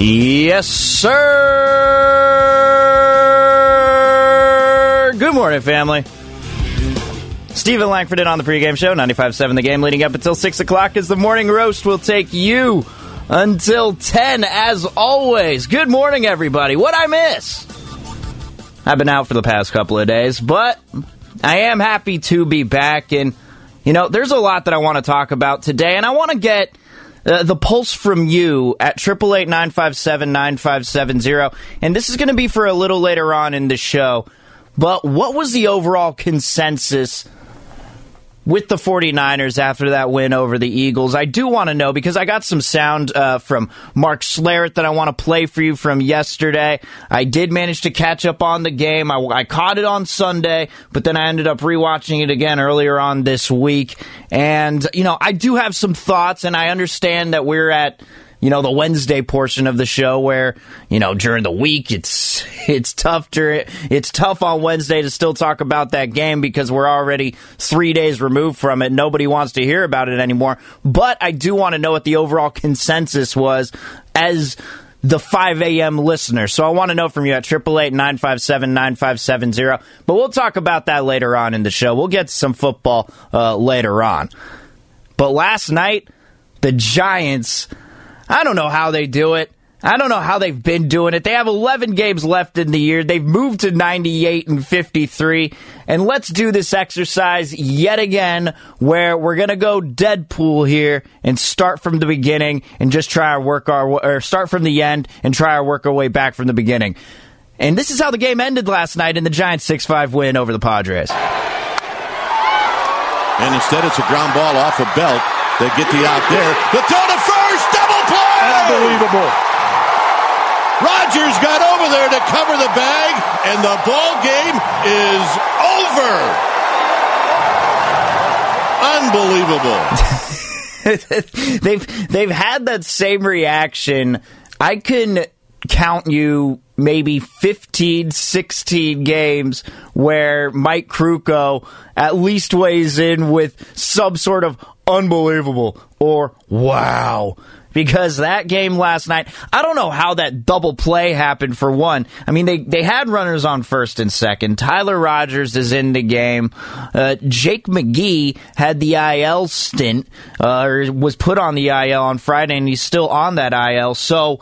Yes, sir. Good morning, family. Steven Langford in on the pregame show, 95.7 The Game, leading up until 6 o'clock as the morning roast will take you until 10, as always. Good morning, everybody. What I miss? I've been out for the past couple of days, but I am happy to be back. And, you know, there's a lot that I want to talk about today, and I want to get uh, the pulse from you at 888-957-9570. And this is going to be for a little later on in the show. But what was the overall consensus with the 49ers after that win over the Eagles. I do want to know because I got some sound uh, from Mark Schlereth that I want to play for you from yesterday. I did manage to catch up on the game. I, I caught it on Sunday, but then I ended up rewatching it again earlier on this week. And, you know, I do have some thoughts, and I understand that we're at you know the Wednesday portion of the show where you know during the week it's it's tough to it's tough on Wednesday to still talk about that game because we're already 3 days removed from it nobody wants to hear about it anymore but I do want to know what the overall consensus was as the 5 a.m. listener. So I want to know from you at 888-957-9570. But we'll talk about that later on in the show. We'll get some football uh, later on. But last night, the Giants I don't know how they do it. I don't know how they've been doing it. They have 11 games left in the year. They've moved to 98 and 53. And let's do this exercise yet again where we're going to go Deadpool here and start from the beginning and just try our work our or start from the end and try our work our way back from the beginning. And this is how the game ended last night in the Giants 6-5 win over the Padres. And instead it's a ground ball off a belt. They get the out there. The throw to! Unbelievable. Rogers got over there to cover the bag, and the ball game is over. Unbelievable. they've they've had that same reaction. I can count you maybe 15, 16 games where Mike Krukow at least weighs in with some sort of unbelievable or wow because that game last night, I don't know how that double play happened for one. I mean, they, they had runners on first and second. Tyler Rogers is in the game. Uh, Jake McGee had the IL stint, uh, or was put on the IL on Friday, and he's still on that IL. So,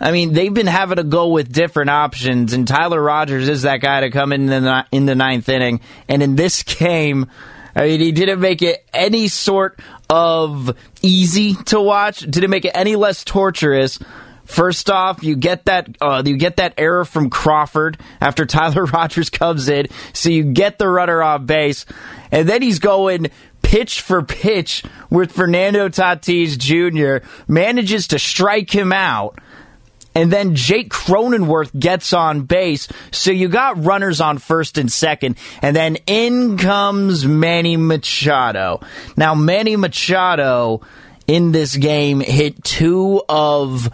I mean, they've been having to go with different options, and Tyler Rogers is that guy to come in the, in the ninth inning. And in this game, I mean, he didn't make it any sort of easy to watch. Didn't make it any less torturous. First off, you get that uh, you get that error from Crawford after Tyler Rogers comes in, so you get the runner off base, and then he's going pitch for pitch with Fernando Tatis Jr. manages to strike him out and then Jake Cronenworth gets on base. So you got runners on first and second, and then in comes Manny Machado. Now, Manny Machado in this game hit two of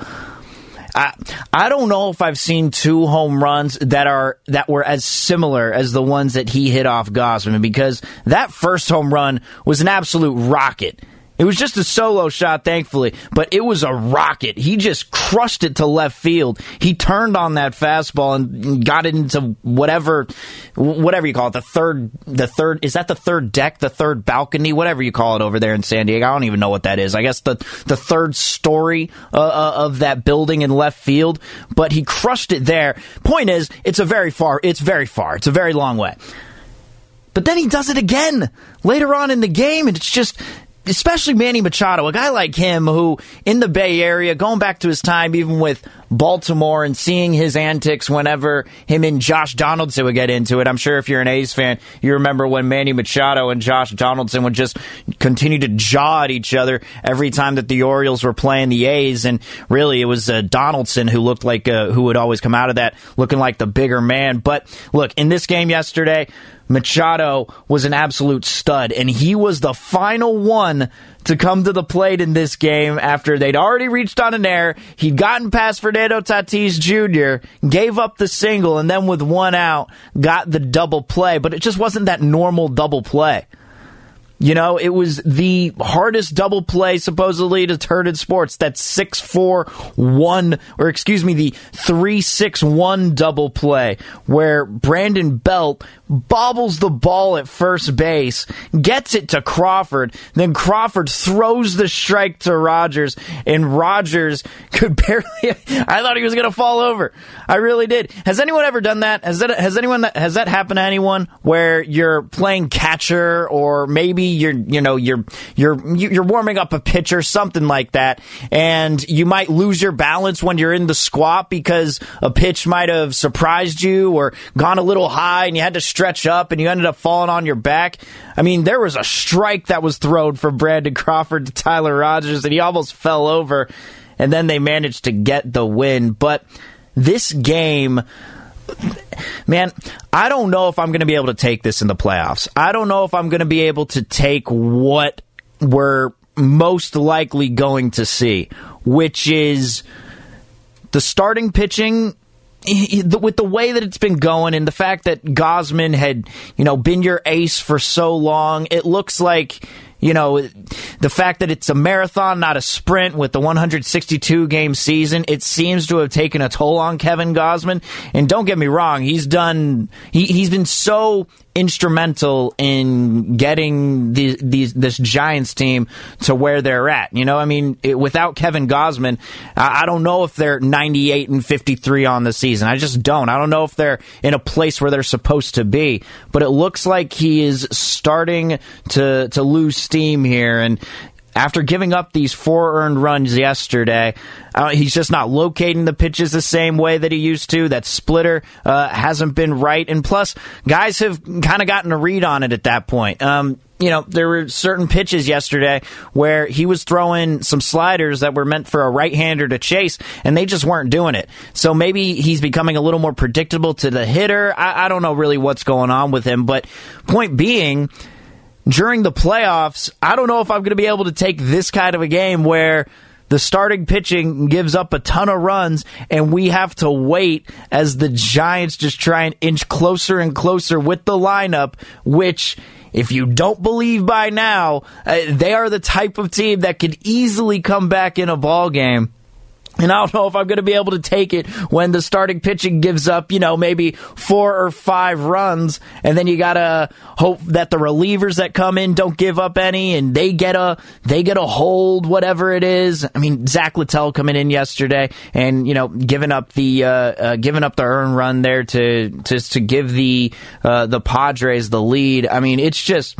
I, I don't know if I've seen two home runs that are that were as similar as the ones that he hit off Gausman because that first home run was an absolute rocket. It was just a solo shot, thankfully, but it was a rocket. He just crushed it to left field. He turned on that fastball and got it into whatever, whatever you call it, the third, the third, is that the third deck, the third balcony, whatever you call it over there in San Diego. I don't even know what that is. I guess the, the third story uh, uh of that building in left field, but he crushed it there. Point is, it's a very far, it's very far. It's a very long way. But then he does it again later on in the game, and it's just especially Manny Machado, a guy like him who in the Bay Area, going back to his time even with Baltimore and seeing his antics whenever him and Josh Donaldson would get into it. I'm sure if you're an A's fan, you remember when Manny Machado and Josh Donaldson would just continue to jaw at each other every time that the Orioles were playing the A's. And really, it was uh, Donaldson who looked like uh, who would always come out of that looking like the bigger man. But look, in this game yesterday, Machado was an absolute stud, and he was the final one to come to the plate in this game after they'd already reached on an error. He'd gotten past Fernando Tatis Jr., gave up the single, and then with one out, got the double play. But it just wasn't that normal double play. You know, it was the hardest double play supposedly to turn in sports. That 6 4 1, or excuse me, the 3 6 1 double play where Brandon Belt bobbles the ball at first base, gets it to Crawford, then Crawford throws the strike to Rogers, and Rogers could barely. I thought he was going to fall over. I really did. Has anyone ever done that? Has that has anyone that has that happened to anyone where you're playing catcher or maybe you're you know you're you're you're warming up a pitcher, something like that, and you might lose your balance when you're in the squat because a pitch might have surprised you or gone a little high and you had to stretch up and you ended up falling on your back. I mean, there was a strike that was thrown from Brandon Crawford to Tyler Rogers and he almost fell over and then they managed to get the win. But this game man, I don't know if I'm going to be able to take this in the playoffs. I don't know if I'm going to be able to take what we're most likely going to see, which is the starting pitching with the way that it's been going and the fact that Gausman had, you know, been your ace for so long, it looks like you know, the fact that it's a marathon, not a sprint with the 162 game season, it seems to have taken a toll on Kevin Gausman. And don't get me wrong, he's done, he, he's been so instrumental in getting the, these, this Giants team to where they're at. You know, I mean, it, without Kevin Gausman, I, I, don't know if they're 98 and 53 on the season. I just don't. I don't know if they're in a place where they're supposed to be. But it looks like he is starting to to lose steam here, and after giving up these four earned runs yesterday, uh, he's just not locating the pitches the same way that he used to. That splitter uh, hasn't been right, and plus, guys have kind of gotten a read on it at that point. Um, you know, there were certain pitches yesterday where he was throwing some sliders that were meant for a right hander to chase, and they just weren't doing it. So maybe he's becoming a little more predictable to the hitter. I, I don't know really what's going on with him, but point being, during the playoffs, I don't know if I'm going to be able to take this kind of a game where the starting pitching gives up a ton of runs and we have to wait as the Giants just try and inch closer and closer with the lineup, which if you don't believe by now, uh, they are the type of team that could easily come back in a ball game and I don't know if I'm going to be able to take it when the starting pitching gives up, you know, maybe four or five runs, and then you got to hope that the relievers that come in don't give up any, and they get a they get a hold, whatever it is. I mean, Zack Littell coming in yesterday, and you know, giving up the uh, uh, giving up the earn run there to to to give the uh, the Padres the lead. I mean, it's just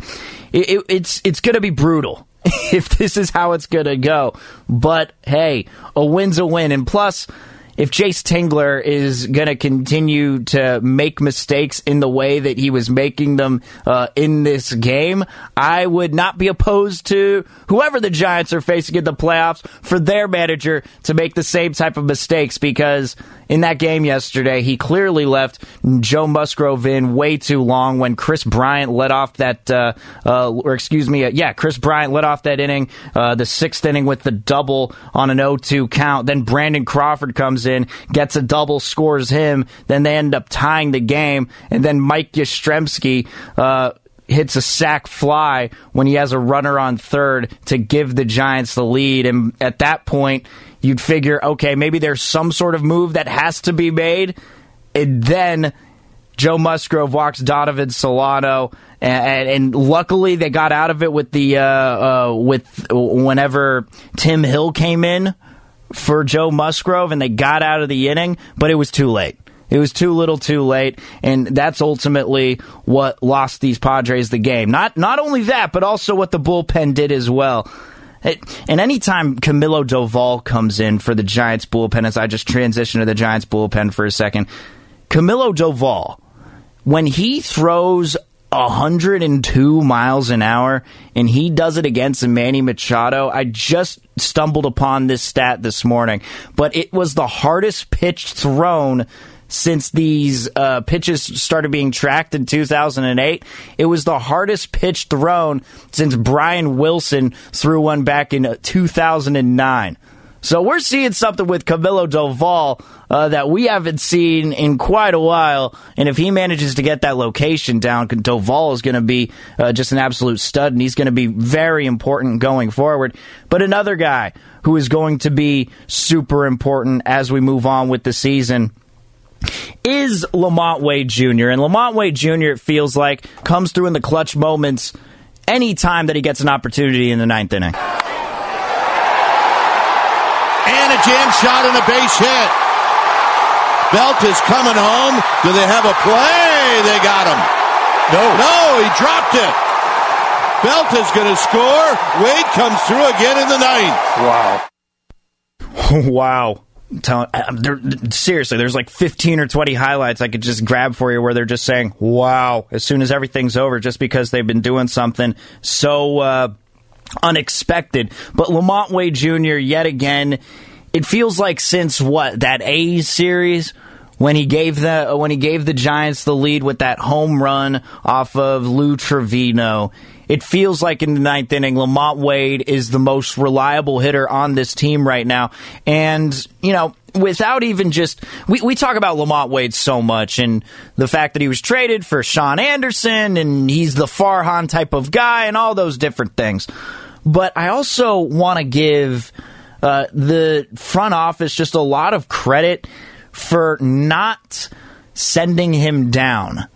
it, it's it's going to be brutal if this is how it's going to go. But hey, a win's a win. And plus, if Jayce Tingler is going to continue to make mistakes in the way that he was making them uh, in this game, I would not be opposed to whoever the Giants are facing in the playoffs for their manager to make the same type of mistakes because in that game yesterday, he clearly left Joe Musgrove in way too long when Kris Bryant let off that, uh, uh, or excuse me, uh, yeah, Kris Bryant let off that inning, uh, the sixth inning with the double on an 0 2 count. Then Brandon Crawford comes in, gets a double, scores him. Then they end up tying the game. And then Mike Yastrzemski, uh, hits a sac fly when he has a runner on third to give the Giants the lead. And at that point, you'd figure, okay, maybe there's some sort of move that has to be made. And then Joe Musgrove walks Donovan Solano. And, and, luckily they got out of it with the uh, uh, with whenever Tim Hill came in for Joe Musgrove and they got out of the inning, but it was too late. It was too little, too late, and that's ultimately what lost these Padres the game. Not not only that, but also what the bullpen did as well. It, and anytime Camilo Doval comes in for the Giants bullpen, as I just transition to the Giants bullpen for a second, Camilo Doval, when he throws 102 miles an hour and he does it against Manny Machado. I just stumbled upon this stat this morning, but it was the hardest pitch thrown since these uh, pitches started being tracked in 2008. It was the hardest pitch thrown since Brian Wilson threw one back in 2009. So we're seeing something with Camilo Doval uh, that we haven't seen in quite a while. And if he manages to get that location down, Doval is going to be uh, just an absolute stud, and he's going to be very important going forward. But another guy who is going to be super important as we move on with the season is LaMonte Wade Jr. And LaMonte Wade Jr., it feels like, comes through in the clutch moments anytime that he gets an opportunity in the ninth inning. And a jam shot and a base hit. Belt is coming home. Do they have a play? They got him. No. No, he dropped it. Belt is going to score. Wade comes through again in the wow. ninth. wow telling there, seriously there's like 15 or 20 highlights i could just grab for you where they're just saying wow as soon as everything's over just because they've been doing something so uh, unexpected but LaMonte wade jr yet again it feels like since what that a's series when he gave the uh, when he gave the giants the lead with that home run off of Lou Trivino. it feels like in the ninth inning, LaMonte Wade is the most reliable hitter on this team right now. And, you know, without even just we, we talk about LaMonte Wade so much and the fact that he was traded for Shaun Anderson and he's the Farhan type of guy and all those different things. But I also want to give uh, the front office just a lot of credit for not sending him down.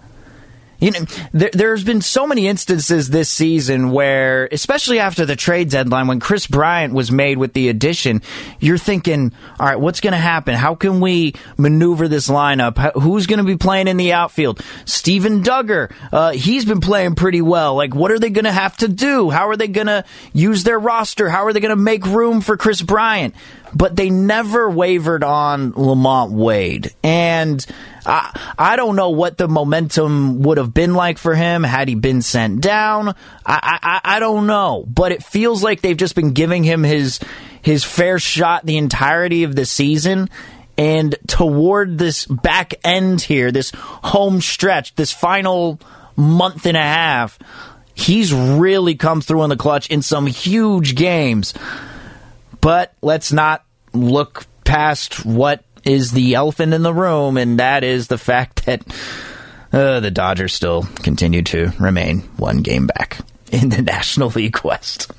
You know, there, has been so many instances this season where, especially after the trade deadline, when Kris Bryant was made with the addition, you're thinking, all right, what's going to happen? How can we maneuver this lineup? Who's going to be playing in the outfield? Steven Duggar, uh, he's been playing pretty well. Like, what are they going to have to do? How are they going to use their roster? How are they going to make room for Kris Bryant? But they never wavered on LaMonte Wade. And I, I don't know what the momentum would have been like for him had he been sent down. I, I, I don't know, but it feels like they've just been giving him his his fair shot the entirety of the season. And toward this back end here, this home stretch, this final month and a half, he's really come through in the clutch in some huge games. But let's not look past what is the elephant in the room, and that is the fact that uh, the Dodgers still continue to remain one game back in the National League West.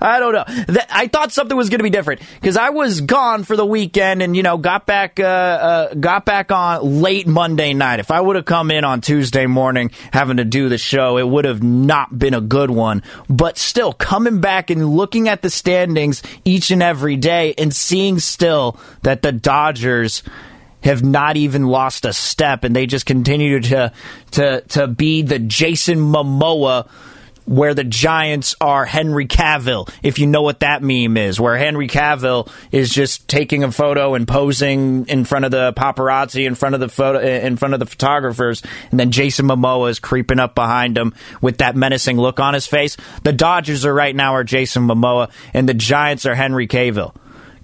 I don't know. I thought something was going to be different because I was gone for the weekend and you know got back uh, uh, got back on late Monday night. If I would have come in on Tuesday morning having to do the show, it would have not been a good one. But still, coming back and looking at the standings each and every day and seeing still that the Dodgers have not even lost a step and they just continue to to to be the Jason Momoa where the Giants are Henry Cavill, if you know what that meme is, where Henry Cavill is just taking a photo and posing in front of the paparazzi, in front of the photo, in front of the photographers, and then Jason Momoa is creeping up behind him with that menacing look on his face. The Dodgers are right now are Jason Momoa, and the Giants are Henry Cavill.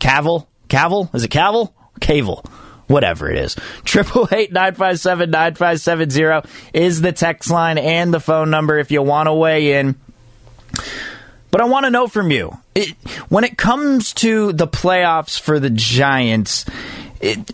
Cavill? Cavill? Is it Cavill? Cavill whatever it is. Triple eight nine five seven nine five seven zero is the text line and the phone number if you want to weigh in. But I want to know from you it, when it comes to the playoffs for the Giants.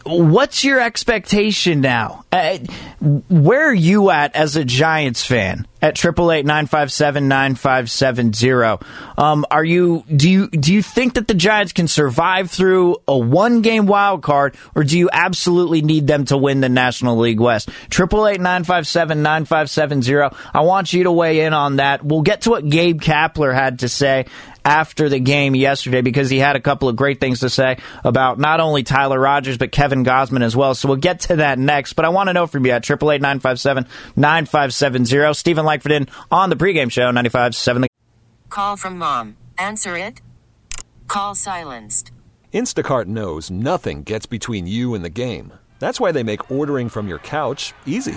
What's your expectation now? Uh, where are you at as a Giants fan? At triple eight nine five seven nine five seven zero. Um, are you do you do you think that the Giants can survive through a one game wild card, or do you absolutely need them to win the National League West? Triple eight nine five seven nine five seven zero. I want you to weigh in on that. We'll get to what Gabe Kapler had to say after the game yesterday because he had a couple of great things to say about not only Tyler Rogers but Kevin Gausman as well. So we'll get to that next. But I want to know from you at triple eight nine five seven nine five seven zero. Steven Langford in on the pregame show ninety five seven. Call from mom. Answer it. Call silenced. Instacart knows nothing gets between you and the game. That's why they make ordering from your couch easy.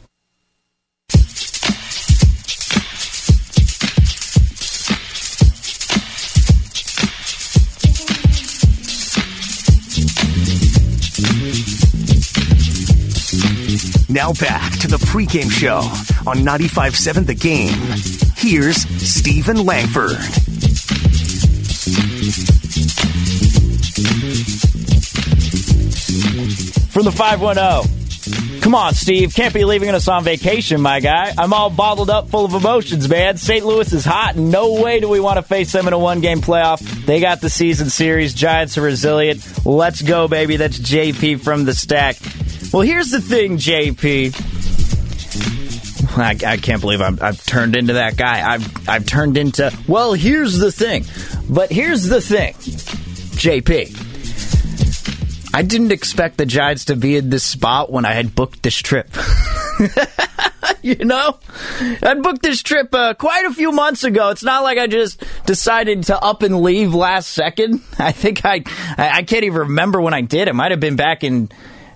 Now back to the pregame show on 95.7 The Game. Here's Steven Langford. From the 510. Come on, Steve. Can't be leaving us on vacation, my guy. I'm all bottled up full of emotions, man. St. Louis is hot. No way do we want to face them in a one game playoff. They got the season series. Giants are resilient. Let's go, baby. That's JP from the stack. Well, here's the thing, JP. I, I can't believe i have turned into that guy. I've I've turned into. Well, here's the thing. But here's the thing, JP. I didn't expect the Giants to be in this spot when I had booked this trip. you know, I booked this trip uh, quite a few months ago. It's not like I just decided to up and leave last second. I think I I can't even remember when I did. It might have been back in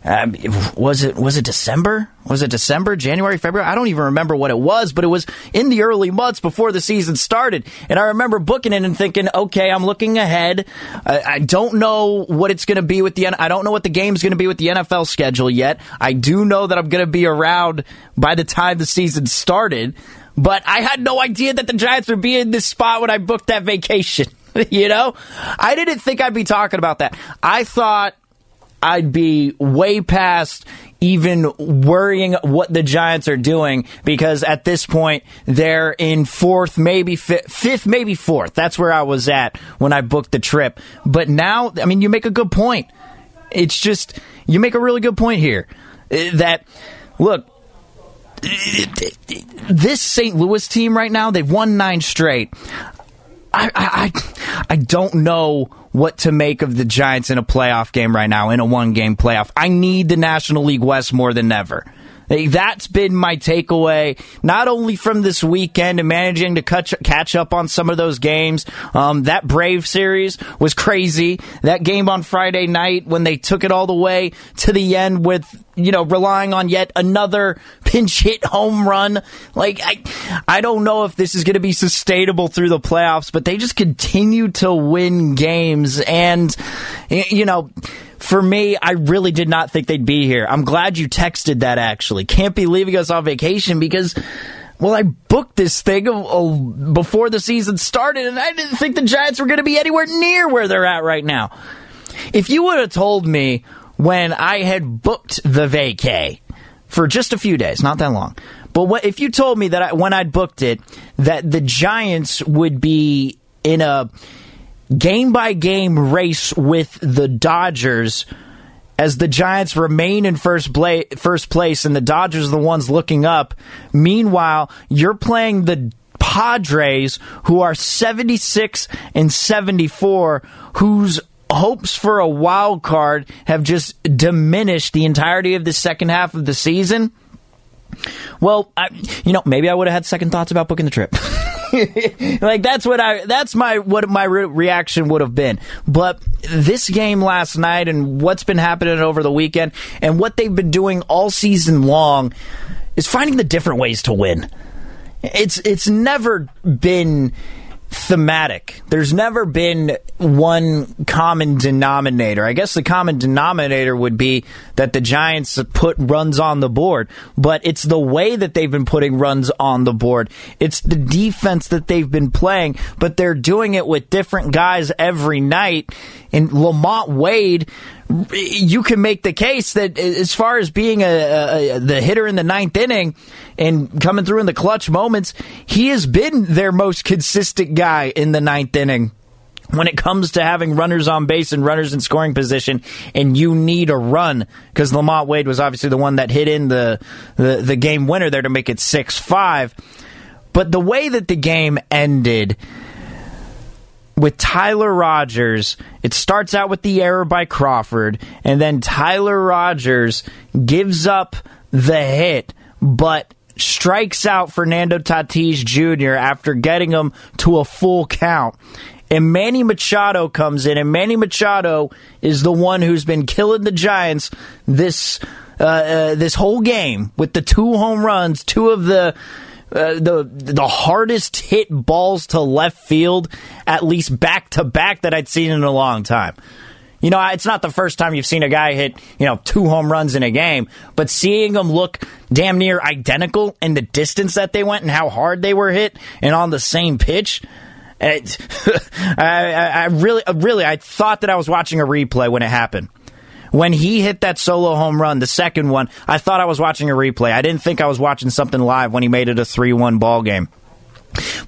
um, was it was it December? Was it December, January, February? I don't even remember what it was, but it was in the early months before the season started. And I remember booking it and thinking, okay, I'm looking ahead. I, I don't know what it's going to be with the. I don't know what the game's going to be with the NFL schedule yet. I do know that I'm going to be around by the time the season started, but I had no idea that the Giants would be in this spot when I booked that vacation. you know, I didn't think I'd be talking about that. I thought I'd be way past even worrying what the Giants are doing because at this point they're in fourth, maybe fifth, fifth, maybe fourth. That's where I was at when I booked the trip. But now, I mean, you make a good point. It's just, you make a really good point here uh, that, look, this St. Louis team right now, they've won nine straight. I, I, I don't know what to make of the Giants in a playoff game right now, in a one game playoff. I need the National League West more than ever. That's been my takeaway, not only from this weekend and managing to catch, catch up on some of those games. Um, that Brave series was crazy. That game on Friday night when they took it all the way to the end with you know, relying on yet another pinch hit home run. Like, I, I don't know if this is going to be sustainable through the playoffs, but they just continue to win games. And, you know, for me, I really did not think they'd be here. I'm glad you texted that actually. Can't be leaving us on vacation because. Well, I booked this thing uh, uh, before the season started, and I didn't think the Giants were going to be anywhere near where they're at right now. If you would have told me when I had booked the vacay for just a few days, not that long. But what, if you told me that I, when I'd booked it, that the Giants would be in a game by game race with the Dodgers as the Giants remain in first, bla- first place and the Dodgers are the ones looking up. Meanwhile, you're playing the Padres, who are 76 and 74, whose hopes for a wild card have just diminished the entirety of the second half of the season. Well, I, you know, maybe I would have had second thoughts about booking the trip. like that's what I that's my what my re- reaction would have been. But this game last night and what's been happening over the weekend and what they've been doing all season long is finding the different ways to win. It's it's never been thematic. There's never been one common denominator. I guess the common denominator would be that the Giants put runs on the board, but it's the way that they've been putting runs on the board. It's the defense that they've been playing, but they're doing it with different guys every night. And LaMonte Wade you can make the case that as far as being a, a, the hitter in the ninth inning and coming through in the clutch moments, he has been their most consistent guy in the ninth inning. When it comes to having runners on base and runners in scoring position, and you need a run, because LaMonte Wade was obviously the one that hit in the, the, the game winner there to make it 6 5. But the way that the game ended, with Tyler Rogers, it starts out with the error by Crawford, and then Tyler Rogers gives up the hit, but strikes out Fernando Tatis Jr. after getting him to a full count. And Manny Machado comes in, and Manny Machado is the one who's been killing the Giants this uh, uh, this whole game with the two home runs, two of the uh, the the hardest hit balls to left field, at least back to back, that I'd seen in a long time. You know, it's not the first time you've seen a guy hit, you know, two home runs in a game, but seeing them look damn near identical in the distance that they went and how hard they were hit and on the same pitch. It, I, I really, uh, really, I thought that I was watching a replay when it happened when he hit that solo home run, the second one, I thought I was watching a replay. I didn't think I was watching something live when he made it a 3 1 ball game.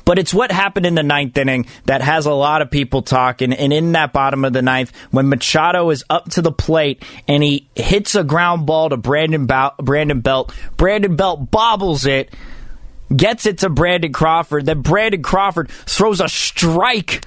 But it's what happened in the ninth inning that has a lot of people talking. And in that bottom of the ninth, when Machado is up to the plate and he hits a ground ball to Brandon, Brandon Belt, Brandon Belt bobbles it, gets it to Brandon Crawford. Then Brandon Crawford throws a strike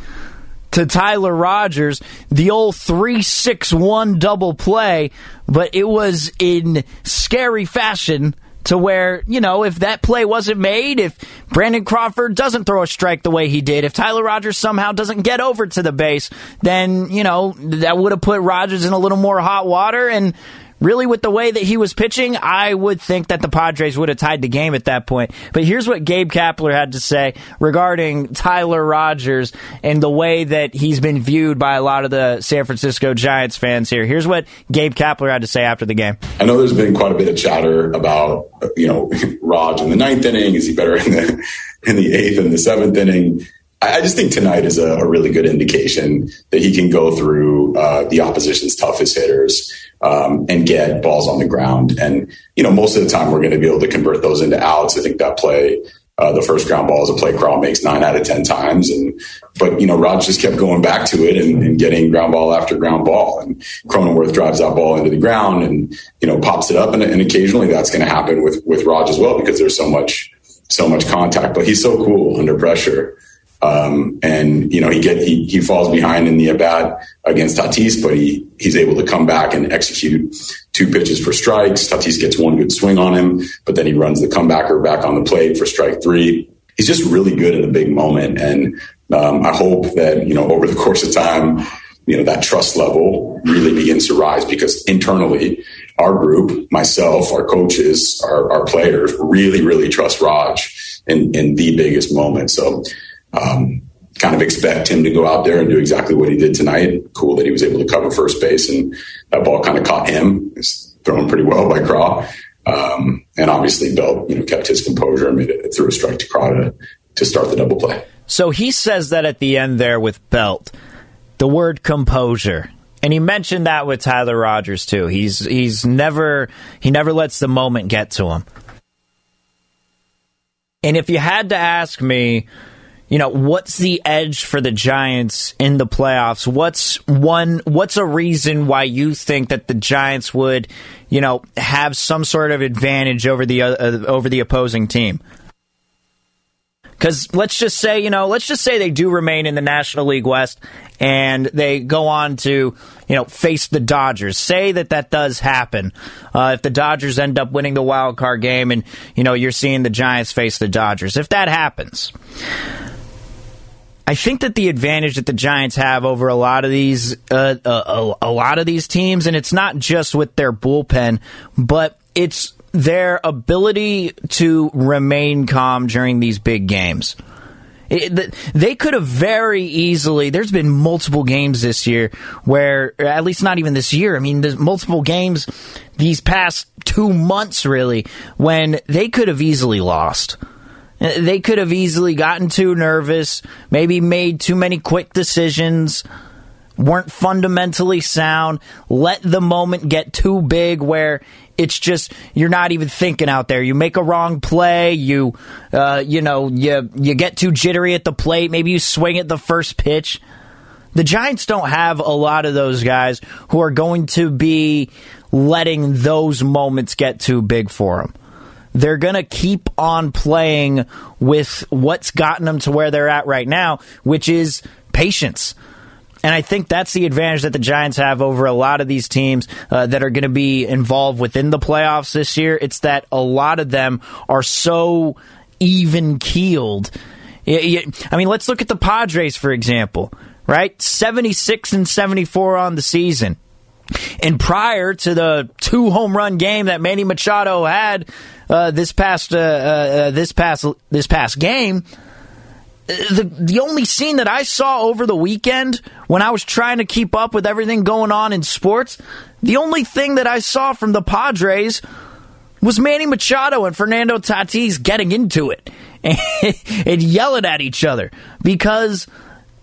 to Tyler Rogers, the old 3-6-1 double play, but it was in scary fashion to where, you know, if that play wasn't made, if Brandon Crawford doesn't throw a strike the way he did, if Tyler Rogers somehow doesn't get over to the base, then, you know, that would have put Rogers in a little more hot water. And really with the way that he was pitching, I would think that the Padres would have tied the game at that point. But here's what Gabe Kapler had to say regarding Tyler Rogers and the way that he's been viewed by a lot of the San Francisco Giants fans here. Here's what Gabe Kapler had to say after the game. I know there's been quite a bit of chatter about, you know, Raj in the ninth inning. Is he better in the in the eighth and the seventh inning? I just think tonight is a, a, really good indication that he can go through uh, the opposition's toughest hitters um, and get balls on the ground. And, you know, most of the time we're going to be able to convert those into outs. I think that play, uh, the first ground ball is a play Craw makes nine out of 10 times. And, but, you know, Rod just kept going back to it and, and getting ground ball after ground ball. And Cronenworth drives that ball into the ground and, you know, pops it up. And, and occasionally that's going to happen with, with Rod as well because there's so much, so much contact. But he's so cool under pressure Um, and you know he get he, he falls behind in the bat against Tatis, but he he's able to come back and execute two pitches for strikes. Tatis gets one good swing on him, but then he runs the comebacker back on the plate for strike three. He's just really good in a big moment, and um, I hope that you know over the course of time, you know that trust level really begins to rise because internally, our group, myself, our coaches, our, our players, really really trust Raj in in the biggest moment. So um, kind of expect him to go out there and do exactly what he did tonight. Cool that he was able to cover first base and that ball kind of caught him. It's thrown pretty well by Craw. Um, and obviously Belt, you know, kept his composure and made it through a strike to Craw to, to start the double play. So he says that at the end there with Belt, the word composure. And he mentioned that with Tyler Rogers too. He's he's never he never lets the moment get to him. And if you had to ask me, you know, what's the edge for the Giants in the playoffs? What's one what's a reason why you think that the Giants would, you know, have some sort of advantage over the uh, over the opposing team? Cuz let's just say, you know, let's just say they do remain in the National League West and they go on to, you know, face the Dodgers. Say that that does happen. Uh, if the Dodgers end up winning the wild card game and, you know, you're seeing the Giants face the Dodgers. If that happens, I think that the advantage that the Giants have over a lot of these uh, uh, a, a lot of these teams, and it's not just with their bullpen, but it's their ability to remain calm during these big games. It, they could have very easily. There's been multiple games this year where, at least not even this year. I mean, there's multiple games these past two months, really, when they could have easily lost. They could have easily gotten too nervous, maybe made too many quick decisions, weren't fundamentally sound, let the moment get too big where it's just you're not even thinking out there. You make a wrong play, you uh, you know, you you get too jittery at the plate, maybe you swing at the first pitch. The Giants don't have a lot of those guys who are going to be letting those moments get too big for them they're going to keep on playing with what's gotten them to where they're at right now, which is patience. And I think that's the advantage that the Giants have over a lot of these teams uh, that are going to be involved within the playoffs this year. It's that a lot of them are so even keeled. I mean, let's look at the Padres, for example, right? 76 and 74 on the season. And prior to the two home run game that Manny Machado had uh, this past uh, uh, this past this past game, the the only scene that I saw over the weekend when I was trying to keep up with everything going on in sports, the only thing that I saw from the Padres was Manny Machado and Fernando Tatis getting into it and, and yelling at each other because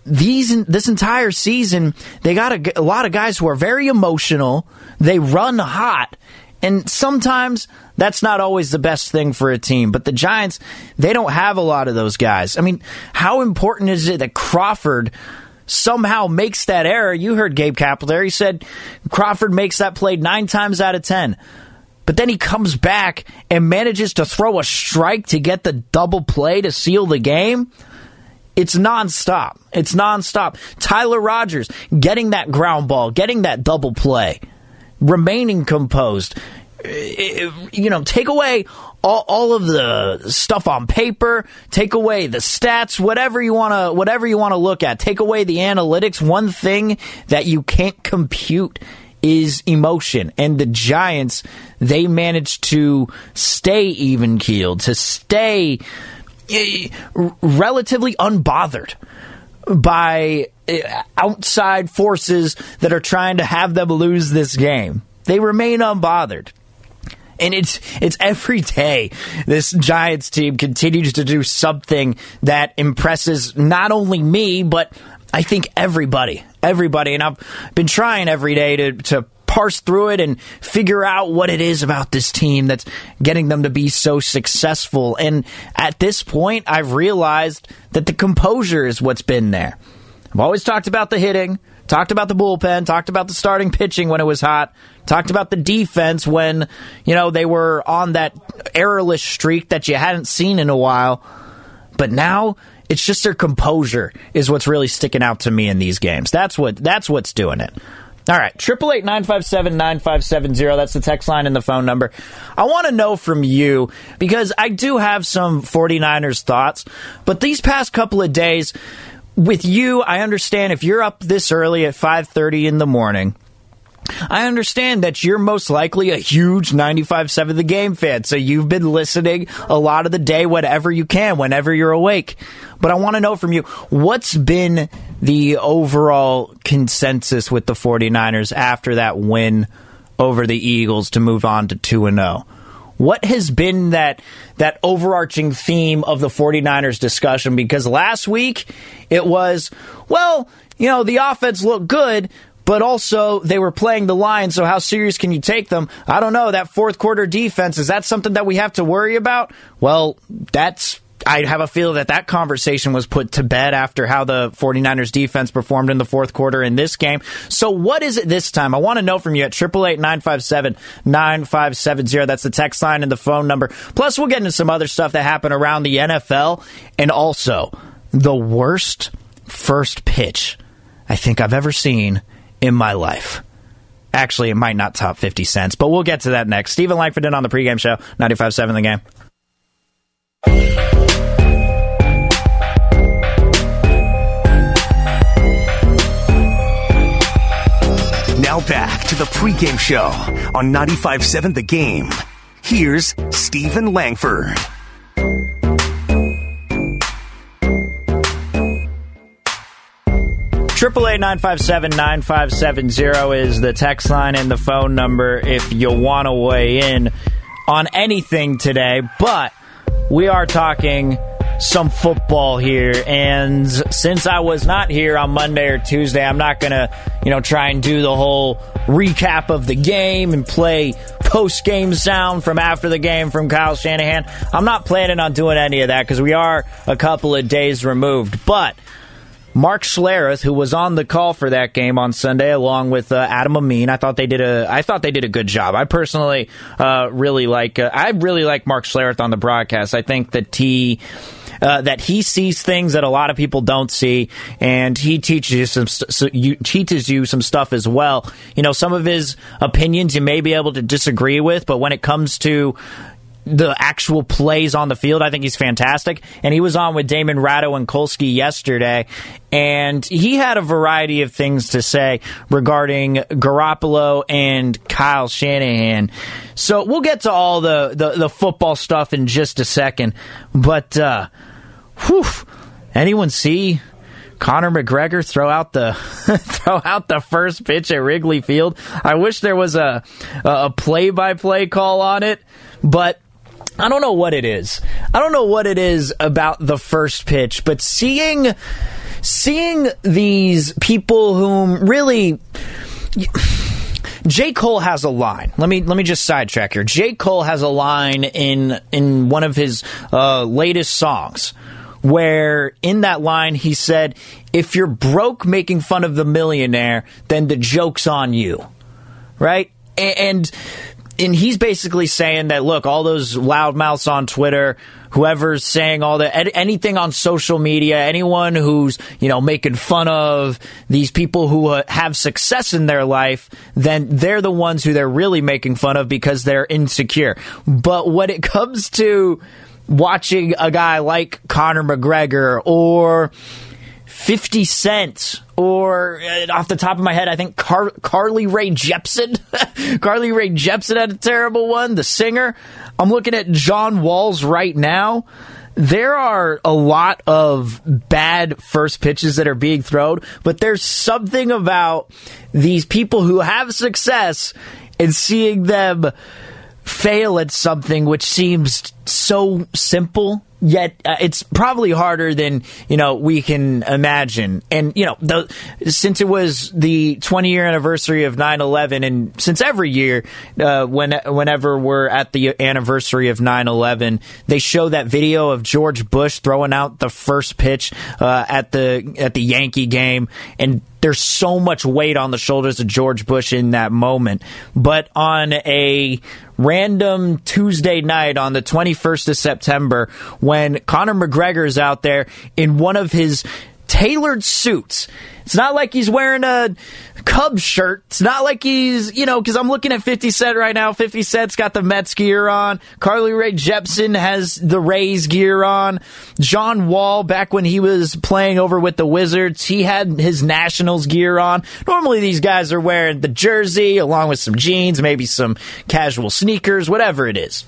these this entire season they got a, a lot of guys who are very emotional. They run hot, and sometimes that's not always the best thing for a team. But the Giants, they don't have a lot of those guys. I mean, how important is it that Crawford somehow makes that error? You heard Gabe Kapler. He said Crawford makes that play nine times out of ten. But then he comes back and manages to throw a strike to get the double play to seal the game. It's nonstop. It's nonstop. Tyler Rogers getting that ground ball, getting that double play, remaining composed. Eh, eh, you know, take away all, all of the stuff on paper, take away the stats, whatever you want to, whatever you want to look at. Take away the analytics. One thing that you can't compute is emotion. And the Giants, they managed to stay even keeled, to stay relatively unbothered by uh, outside forces that are trying to have them lose this game. They remain unbothered. And it's it's every day this Giants team continues to do something that impresses not only me, but I think everybody. Everybody. And I've been trying every day to, to parse through it and figure out what it is about this team that's getting them to be so successful. And at this point, I've realized that the composure is what's been there. I've always talked about the hitting, talked about the bullpen, talked about the starting pitching when it was hot, talked about the defense when, you know, they were on that errorless streak that you hadn't seen in a while. But now it's just their composure is what's really sticking out to me in these games. That's what that's what's doing it. All right, triple eight nine five seven nine five seven zero. That's the text line and the phone number. I want to know from you because I do have some 49ers thoughts, but these past couple of days with you, I understand if you're up this early at 5:30 in the morning, I understand that you're most likely a huge ninety five 95.7 The Game fan, so you've been listening a lot of the day, whatever you can, whenever you're awake. But I want to know from you, what's been the overall consensus with the 49ers after that win over the Eagles to move on to 2 and 0? What has been that that overarching theme of the 49ers discussion because last week it was, well, you know, the offense looked good, but also they were playing the line, so how serious can you take them? I don't know. That fourth quarter defense, is that something that we have to worry about? Well, that's I have a feel that that conversation was put to bed after how the 49ers defense performed in the fourth quarter in this game. So what is it this time? I want to know from you at 888-957-9570. That's the text line and the phone number. Plus, we'll get into some other stuff that happened around the NFL and also the worst first pitch I think I've ever seen in my life. Actually, it might not top 50 cents, but we'll get to that next. Steven Langford on the pregame show, 95.7 the game. Now back to the pregame show on 95.7 The Game. Here's Steven Langford. Triple eight nine five seven nine five seven zero is the text line and the phone number if you want to weigh in on anything today. But we are talking some football here, and since I was not here on Monday or Tuesday, I'm not gonna, you know, try and do the whole recap of the game and play post game sound from after the game from Kyle Shanahan. I'm not planning on doing any of that because we are a couple of days removed, but. Mark Schlereth, who was on the call for that game on Sunday, along with uh, Adam Amin. I thought they did a I thought they did a good job. I personally uh, really like uh, I really like Mark Schlereth on the broadcast. I think that he. Uh, that he sees things that a lot of people don't see, and he teaches you some so you, teaches you some stuff as well. You know, some of his opinions you may be able to disagree with, but when it comes to the actual plays on the field. I think he's fantastic. And he was on with Damon Ratto and Kolsky yesterday, and he had a variety of things to say regarding Garoppolo and Kyle Shanahan. So we'll get to all the, the, the football stuff in just a second. But, uh, whew, anyone see Conor McGregor throw out the throw out the first pitch at Wrigley Field. I wish there was a a play by play call on it, but I don't know what it is. I don't know what it is about the first pitch, but seeing seeing these people whom really J. Cole has a line. Let me let me just sidetrack here. J. Cole has a line in in one of his uh, latest songs where in that line he said, "If you're broke making fun of the millionaire, then the joke's on you." Right? And and he's basically saying that look, all those loudmouths on Twitter, whoever's saying all that, anything on social media, anyone who's you know making fun of these people who uh, have success in their life, then they're the ones who they're really making fun of because they're insecure. But when it comes to watching a guy like Conor McGregor or 50 Cent or uh, off the top of my head, I think Car- Carly Rae Jepsen. Carly Rae Jepsen had a terrible one. The singer. I'm looking at John Walls right now. There are a lot of bad first pitches that are being thrown, but there's something about these people who have success and seeing them fail at something which seems so simple yet uh, it's probably harder than you know we can imagine. And you know the, since it was the 20 year anniversary of 9-11 and since every year uh, when whenever we're at the anniversary of 9-11 they show that video of george bush throwing out the first pitch uh, at the at the yankee game. And there's so much weight on the shoulders of George Bush in that moment. But on a random Tuesday night on the 21st of September, when Conor McGregor is out there in one of his tailored suits. It's not like he's wearing a Cubs shirt. It's not like he's, you know, because I'm looking at 50 Cent right now. 50 Cent's got the Mets gear on. Carly Rae Jepsen has the Rays gear on. John Wall, back when he was playing over with the Wizards, he had his Nationals gear on. Normally these guys are wearing the jersey along with some jeans, maybe some casual sneakers, whatever it is.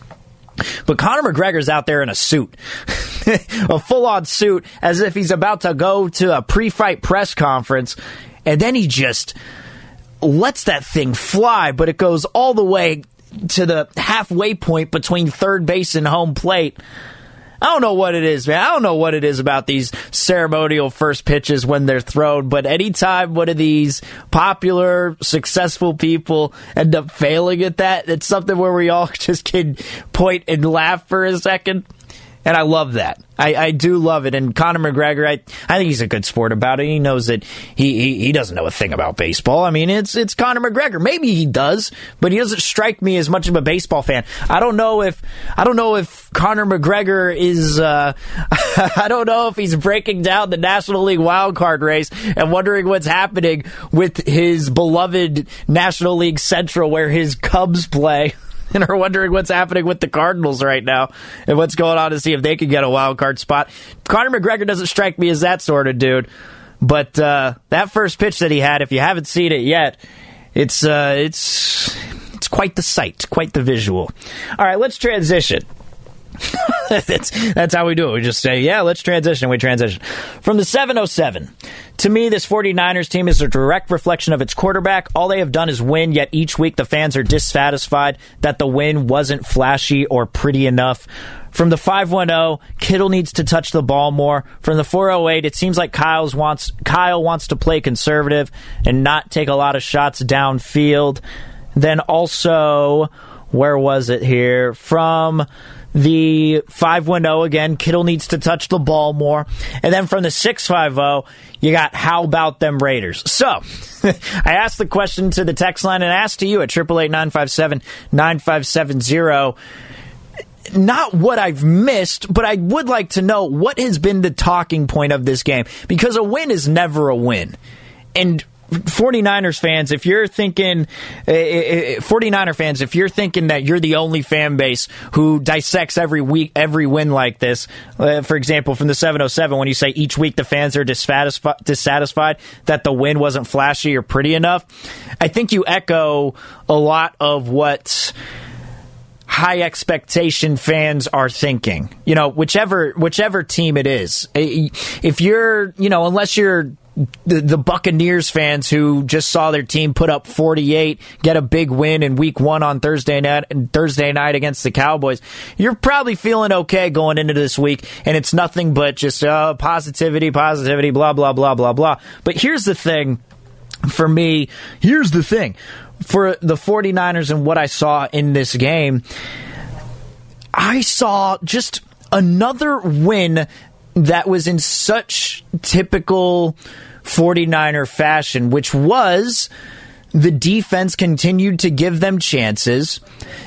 But Conor McGregor's out there in a suit, a full on suit, as if he's about to go to a pre fight press conference. And then he just lets that thing fly, but it goes all the way to the halfway point between third base and home plate. I don't know what it is, man. I don't know what it is about these ceremonial first pitches when they're thrown, but anytime one of these popular, successful people end up failing at that, it's something where we all just can point and laugh for a second. And I love that. I, I do love it. And Conor McGregor, I, I think he's a good sport about it. He knows that he, he, he doesn't know a thing about baseball. I mean, it's it's Conor McGregor. Maybe he does, but he doesn't strike me as much of a baseball fan. I don't know if I don't know if Conor McGregor is. Uh, I don't know if he's breaking down the National League wild card race and wondering what's happening with his beloved National League Central, where his Cubs play. and are wondering what's happening with the Cardinals right now and what's going on to see if they can get a wild card spot. Conor McGregor doesn't strike me as that sort of dude, but uh, that first pitch that he had, if you haven't seen it yet, it's uh, it's it's quite the sight, quite the visual. All right, let's transition. that's that's how we do it. We just say, yeah, let's transition. We transition. From the 707. To me, this 49ers team is a direct reflection of its quarterback. All they have done is win, yet each week the fans are dissatisfied that the win wasn't flashy or pretty enough. From the 510, Kittle needs to touch the ball more. From the 408, it seems like Kyle's wants Kyle wants to play conservative and not take a lot of shots downfield. Then also, where was it here? From the 510 again, Kittle needs to touch the ball more. And then from the 650, you got how about them Raiders? So, I asked the question to the text line and asked to you at 888 9570 not what I've missed, but I would like to know what has been the talking point of this game because a win is never a win. And 49ers fans, if you're thinking, eh, eh, eh, uh, 49er fans, if you're thinking that you're the only fan base who dissects every week, every win like this, for example, from the 707, when you say each week the fans are dissatisfied, dissatisfied that the win wasn't flashy or pretty enough, I think you echo a lot of what high expectation fans are thinking. You know, whichever whichever team it is. If you're, you know, unless you're the, the Buccaneers fans who just saw their team put up 48, get a big win in week one on Thursday night, Thursday night against the Cowboys, you're probably feeling okay going into this week, and it's nothing but just uh, positivity, positivity, blah, blah, blah, blah, blah. But here's the thing for me, here's the thing for the 49ers and what I saw in this game, I saw just another win that was in such typical 49er fashion, which was the defense continued to give them chances.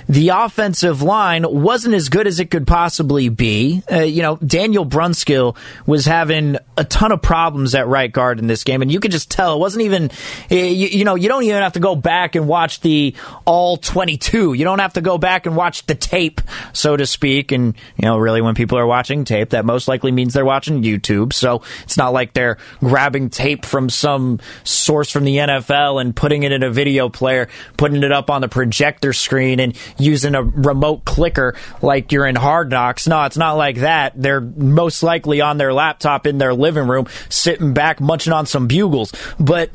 The offensive line wasn't as good as it could possibly be. Uh, you know, Daniel Brunskill was having a ton of problems at right guard in this game, and you could just tell it wasn't even. You, you know, you don't even have to go back and watch the all twenty-two. You don't have to go back and watch the tape, so to speak. And you know, really, when people are watching tape, that most likely means they're watching YouTube. So it's not like they're grabbing tape from some source from the NFL and putting it in a video player, putting it up on the projector screen, and using a remote clicker like you're in Hard Knocks. No, it's not like that. They're most likely on their laptop in their living room, sitting back, munching on some bugles. But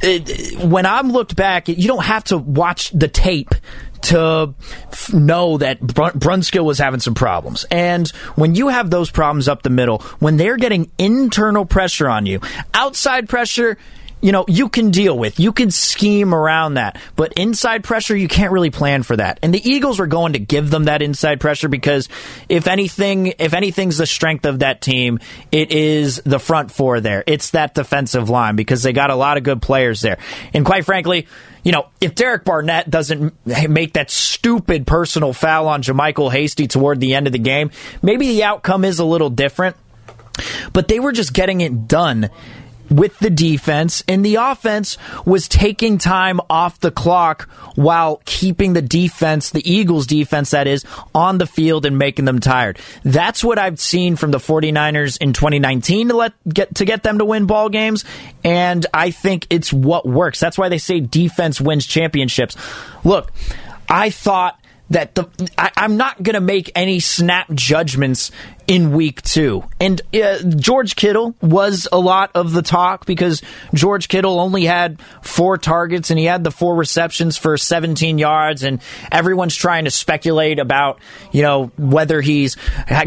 it, when I'm looked back, you don't have to watch the tape to f- know that Brun- Brunskill was having some problems. And when you have those problems up the middle, when they're getting internal pressure on you, outside pressure, you know, you can deal with. You can scheme around that. But inside pressure, you can't really plan for that. And the Eagles were going to give them that inside pressure because if anything, if anything's the strength of that team, it is the front four there. It's that defensive line because they got a lot of good players there. And quite frankly, you know, if Derek Barnett doesn't make that stupid personal foul on JaMycal Hasty toward the end of the game, maybe the outcome is a little different. But they were just getting it done with the defense, and the offense was taking time off the clock while keeping the defense, the Eagles defense that is, on the field and making them tired. That's what I've seen from the 49ers in 2019 to let get to get them to win ball games, and I think it's what works. That's why they say defense wins championships. Look, I thought that the I, am not going to make any snap judgments in week two. And uh, George Kittle was a lot of the talk because George Kittle only had four targets and he had the four receptions for 17 yards. And everyone's trying to speculate about, you know, whether he's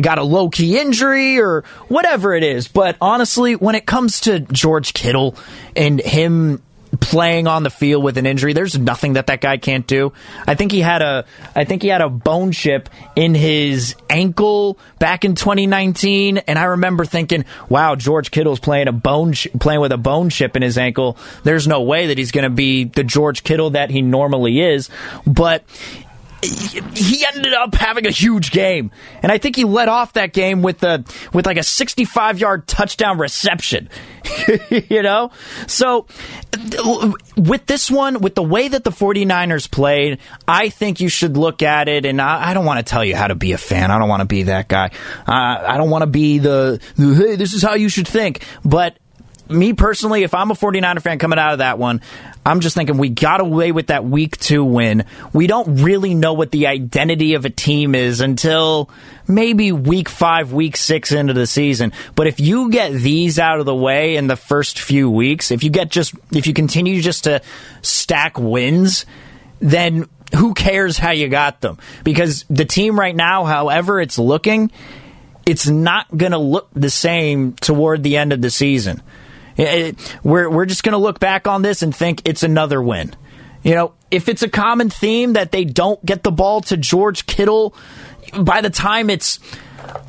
got a low key injury or whatever it is. But honestly, when it comes to George Kittle and him playing on the field with an injury. There's nothing that that guy can't do. I think he had a I think he had a bone chip in his ankle back in 2019 and I remember thinking, "Wow, George Kittle's playing a bone ch- playing with a bone chip in his ankle. There's no way that he's going to be the George Kittle that he normally is." But he ended up having a huge game, and I think he led off that game with a with like a 65 yard touchdown reception. you know, so with this one, with the way that the 49ers played, I think you should look at it. And I, I don't want to tell you how to be a fan. I don't want to be that guy. Uh, I don't want to be the, the hey, this is how you should think. But me personally, if I'm a 49er fan coming out of that one, I'm just thinking we got away with that week two win. We don't really know what the identity of a team is until maybe week five, week six into the season. But if you get these out of the way in the first few weeks, if you get just, if you continue just to stack wins, then who cares how you got them? Because the team right now, however it's looking, it's not going to look the same toward the end of the season. It, we're we're just going to look back on this and think it's another win. You know, if it's a common theme that they don't get the ball to George Kittle by the time it's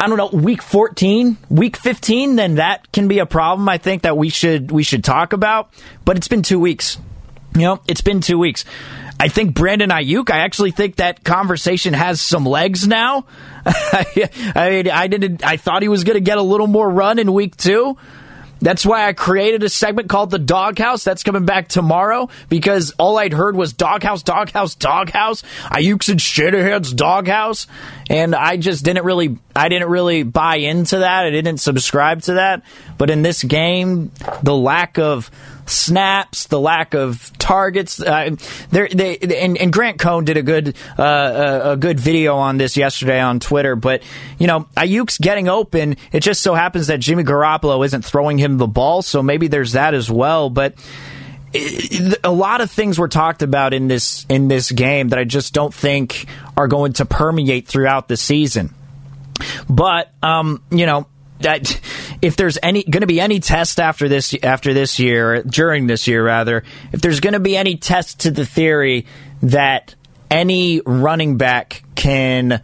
I don't know, week 14, week 15, then that can be a problem I think that we should we should talk about, but it's been 2 weeks. You know, it's been 2 weeks. I think Brandon Aiyuk, I actually think that conversation has some legs now. I mean, I didn't I thought he was going to get a little more run in week 2. That's why I created a segment called The Doghouse. That's coming back tomorrow because all I'd heard was Doghouse, Doghouse, Doghouse. Aiyuk's and Shanahan's Doghouse. And I just didn't really, I didn't really buy into that. I didn't subscribe to that. But in this game, the lack of snaps, the lack of targets. Uh, they and, and, Grant Cohn did a good uh, uh, a good video on this yesterday on Twitter. But you know, Aiyuk's getting open. It just so happens that Jimmy Garoppolo isn't throwing him the ball, so maybe there's that as well. But a lot of things were talked about in this in this game that I just don't think are going to permeate throughout the season. But um, you know, that if there's any going to be any test after this after this year during this year rather if there's going to be any test to the theory that any running back can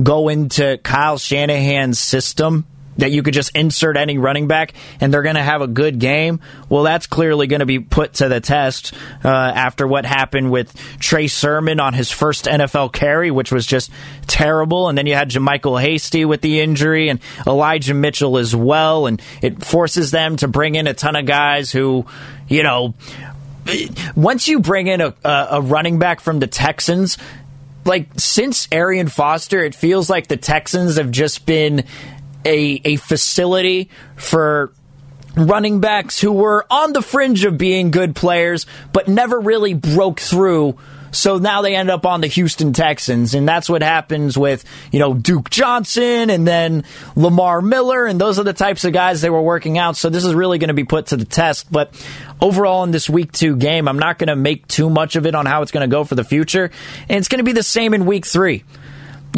go into Kyle Shanahan's system that you could just insert any running back and they're going to have a good game. Well, that's clearly going to be put to the test uh, after what happened with Trey Sermon on his first NFL carry, which was just terrible. And then you had JaMycal Hasty with the injury and Elijah Mitchell as well. And it forces them to bring in a ton of guys who, you know, once you bring in a, a running back from the Texans, like since Arian Foster, it feels like the Texans have just been a, a facility for running backs who were on the fringe of being good players, but never really broke through. So now they end up on the Houston Texans, and that's what happens with you know Duke Johnson and then Lamar Miller, and those are the types of guys they were working out. So this is really going to be put to the test. But overall, in this Week Two game, I'm not going to make too much of it on how it's going to go for the future, and it's going to be the same in Week Three.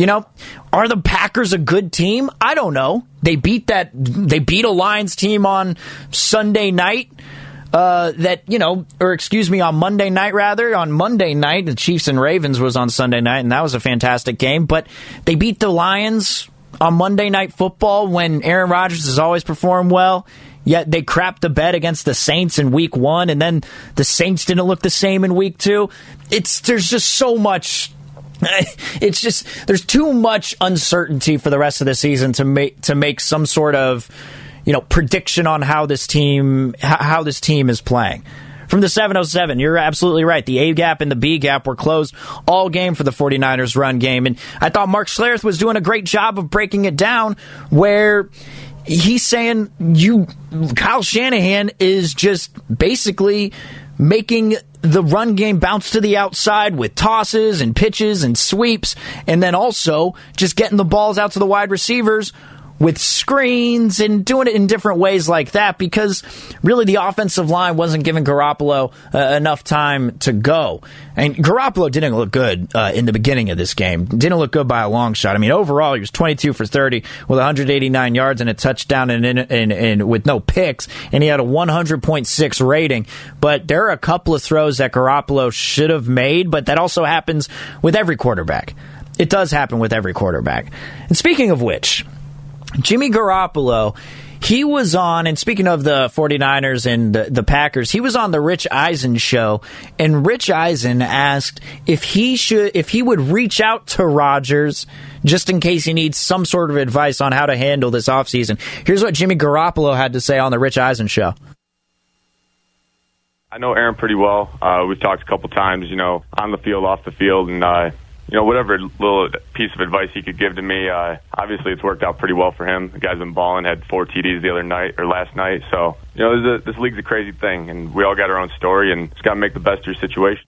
You know, are the Packers a good team? I don't know. They beat that they beat a Lions team on Sunday night. uh, that you know, or excuse me, on Monday night rather. On Monday night, the Chiefs and Ravens was on Sunday night, and that was a fantastic game. But they beat the Lions on Monday Night Football when Aaron Rodgers has always performed well. Yet they crapped the bed against the Saints in Week One, and then the Saints didn't look the same in Week Two. It's there's just so much it's just there's too much uncertainty for the rest of the season to make to make some sort of you know prediction on how this team how this team is playing. From the 707, you're absolutely right. The A gap and the B gap were closed all game for the 49ers run game. And I thought Mark Schlereth was doing a great job of breaking it down where he's saying you Kyle Shanahan is just basically making the run game bounce to the outside with tosses and pitches and sweeps, and then also just getting the balls out to the wide receivers with screens and doing it in different ways like that because really the offensive line wasn't giving Garoppolo uh, enough time to go. And Garoppolo didn't look good uh, in the beginning of this game. Didn't look good by a long shot. I mean, overall, he was 22 for 30 with 189 yards and a touchdown and, and, and, and with no picks, and he had a 100.6 rating. But there are a couple of throws that Garoppolo should have made, but that also happens with every quarterback. It does happen with every quarterback. And speaking of which, Jimmy Garoppolo, he was on, and speaking of the 49ers and the, the, Packers, he was on the Rich Eisen show, and Rich Eisen asked if he should, if he would reach out to Rodgers just in case he needs some sort of advice on how to handle this offseason. Here's what Jimmy Garoppolo had to say on the Rich Eisen show. I know Aaron pretty well. Uh, we've talked a couple times, you know, on the field, off the field, and uh, you know, whatever little piece of advice he could give to me, uh, obviously it's worked out pretty well for him. The guy's been balling, had four TDs the other night or last night. So, you know, this, a, this league's a crazy thing, and we all got our own story, and it's got to make the best of your situation.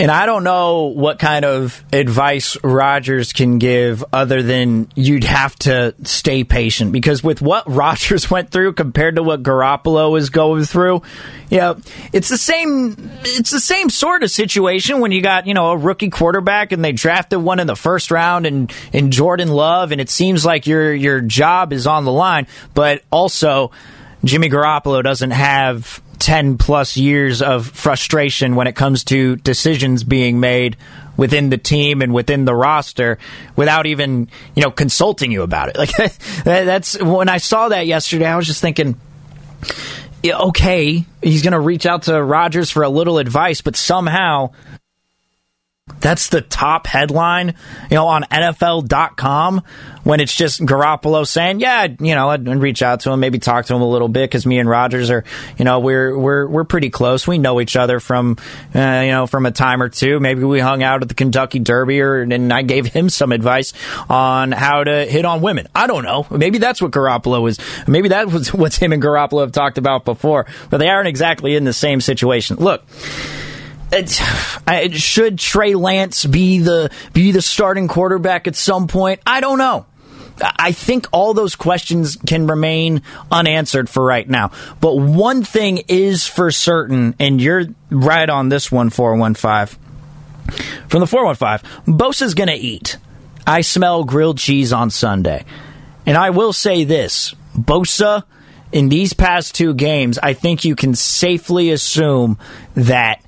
And I don't know what kind of advice Rodgers can give other than you'd have to stay patient. Because with what Rodgers went through compared to what Garoppolo is going through, you know, it's the same it's the same sort of situation when you got, you know, a rookie quarterback and they drafted one in the first round and in Jordan Love and it seems like your your job is on the line, but also Jimmy Garoppolo doesn't have 10 plus years of frustration when it comes to decisions being made within the team and within the roster without even, you know, consulting you about it. Like that's when I saw that yesterday, I was just thinking, okay, he's going to reach out to Rodgers for a little advice, but somehow that's the top headline, you know, on NFL.com when it's just Garoppolo saying, "Yeah, you know, I'd, reach out to him, maybe talk to him a little bit because me and Rodgers are, you know, we're we're we're pretty close. We know each other from, uh, you know, from a time or two. Maybe we hung out at the Kentucky Derby, or and I gave him some advice on how to hit on women. I don't know. Maybe that's what Garoppolo was. Maybe that was what him and Garoppolo have talked about before. But they aren't exactly in the same situation. Look." It, should Trey Lance be the be the starting quarterback at some point? I don't know. I think all those questions can remain unanswered for right now. But one thing is for certain, and you're right on this one, 415. From the 415, Bosa's going to eat. I smell grilled cheese on Sunday. And I will say this Bosa, in these past two games, I think you can safely assume that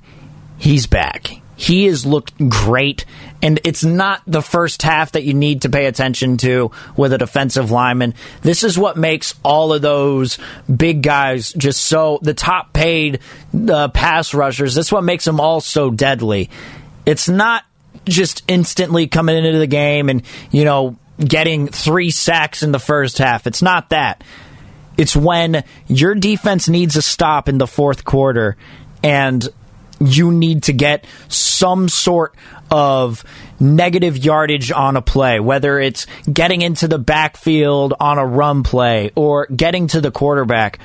he's back. He has looked great, and it's not the first half that you need to pay attention to with a defensive lineman. This is what makes all of those big guys just so the top paid uh, pass rushers. This is what makes them all so deadly. It's not just instantly coming into the game and you know getting three sacks in the first half. It's not that. It's when your defense needs a stop in the fourth quarter and you need to get some sort of negative yardage on a play, whether it's getting into the backfield on a run play or getting to the quarterback.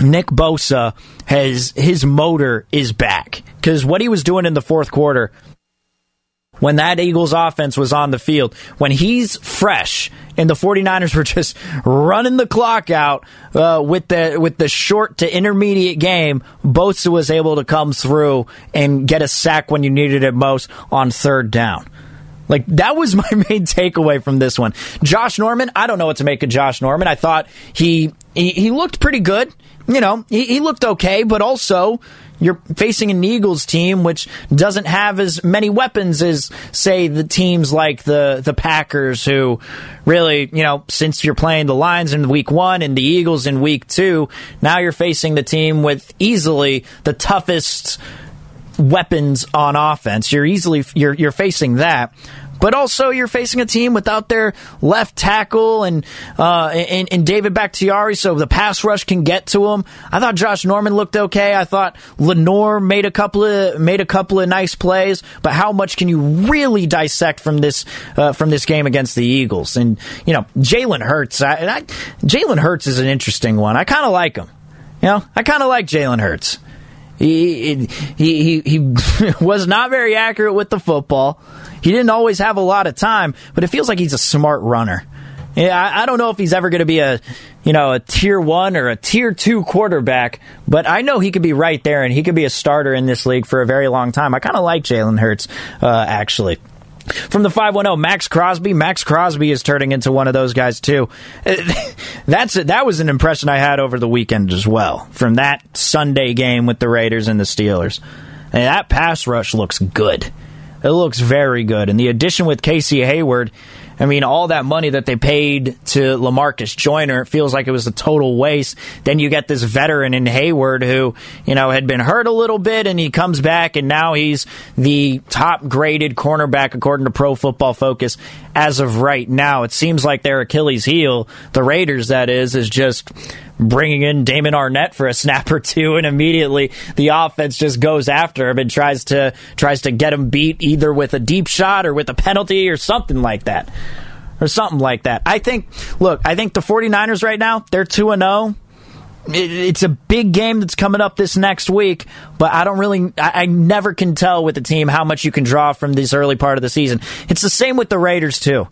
Nick Bosa has his motor is back because what he was doing in the fourth quarter when that Eagles offense was on the field, when he's fresh and the 49ers were just running the clock out uh, with the with the short to intermediate game, Bosa was able to come through and get a sack when you needed it most on third down. Like that was my main takeaway from this one. Josh Norman, I don't know what to make of Josh Norman. I thought he he, he looked pretty good you know, he, he looked okay, but also you're facing an Eagles team which doesn't have as many weapons as, say, the teams like the the Packers, who really, you know, since you're playing the Lions in week one and the Eagles in week two, now you're facing the team with easily the toughest weapons on offense. You're easily you're you're facing that. But also, you're facing a team without their left tackle and uh, and, and David Bakhtiari, so the pass rush can get to him. I thought Josh Norman looked okay. I thought Lenoir made a couple of made a couple of nice plays. But how much can you really dissect from this uh, from this game against the Eagles? And you know, Jalen Hurts. I, I, Jalen Hurts is an interesting one. I kind of like him. You know, I kind of like Jalen Hurts. He, he, he, he was not very accurate with the football. He didn't always have a lot of time, but it feels like he's a smart runner. Yeah, I, I don't know if he's ever going to be a, you know, a tier one or a tier two quarterback, but I know he could be right there and he could be a starter in this league for a very long time. I kind of like Jalen Hurts, uh, actually. From the 510, Maxx Crosby. Maxx Crosby is turning into one of those guys, too. Uh, that's That was an impression I had over the weekend as well from that Sunday game with the Raiders and the Steelers. And that pass rush looks good. It looks very good. And the addition with Casey Hayward, I mean, all that money that they paid to Lamarcus Joyner feels like it was a total waste. Then you get this veteran in Hayward who, you know, had been hurt a little bit and he comes back and now he's the top graded cornerback according to Pro Football Focus as of right now. It seems like their Achilles heel, the Raiders that is, is just bringing in Damon Arnette for a snap or two, and immediately the offense just goes after him and tries to tries to get him beat either with a deep shot or with a penalty or something like that. Or something like that. I think look, I think the 49ers right now, they're 2 and 0 it's a big game that's coming up this next week, but I don't really, I, I, never can tell with the team how much you can draw from this early part of the season. It's the same with the Raiders, too.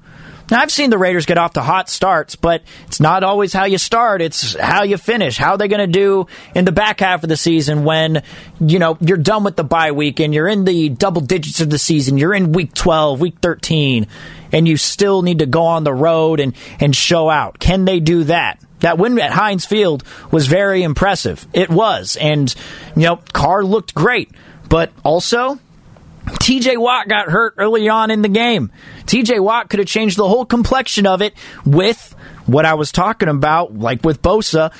Now, I've seen the Raiders get off to hot starts, but it's not always how you start. It's how you finish. How are they going to do in the back half of the season when, you know, you're done with the bye week and you're in the double digits of the season. You're in week 12, week 13, and you still need to go on the road and, and show out. Can they do that? That win at Heinz Field was very impressive. It was. And, you know, Carr looked great. But also, TJ Watt got hurt early on in the game. TJ Watt could have changed the whole complexion of it with what I was talking about, like with Bosa,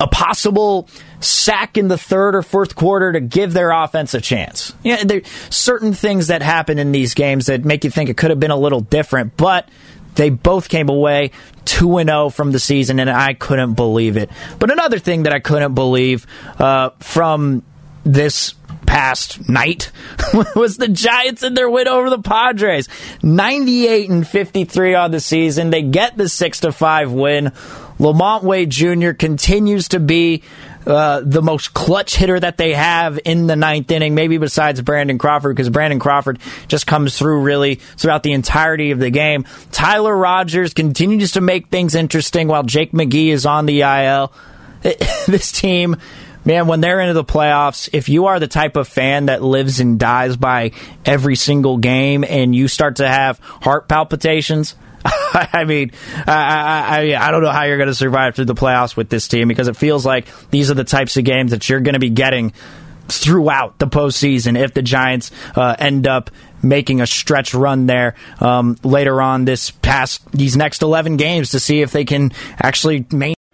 a possible sack in the third or fourth quarter to give their offense a chance. Yeah, there certain things that happen in these games that make you think it could have been a little different, but they both came away 2 0 from the season, and I couldn't believe it. But another thing that I couldn't believe uh, from this past night was the Giants and their win over the Padres. 98 and 53 on the season. They get the 6 to 5 win. LaMonte Wade Jr. continues to be uh, the most clutch hitter that they have in the ninth inning, maybe besides Brandon Crawford, because Brandon Crawford just comes through really throughout the entirety of the game. Tyler Rogers continues to make things interesting while Jake McGee is on the IL. this team man, when they're into the playoffs, if you are the type of fan that lives and dies by every single game and you start to have heart palpitations, I mean, I, I, I don't know how you're going to survive through the playoffs with this team because it feels like these are the types of games that you're going to be getting throughout the postseason if the Giants uh, end up making a stretch run there um, later on this past these next 11 games to see if they can actually maintain.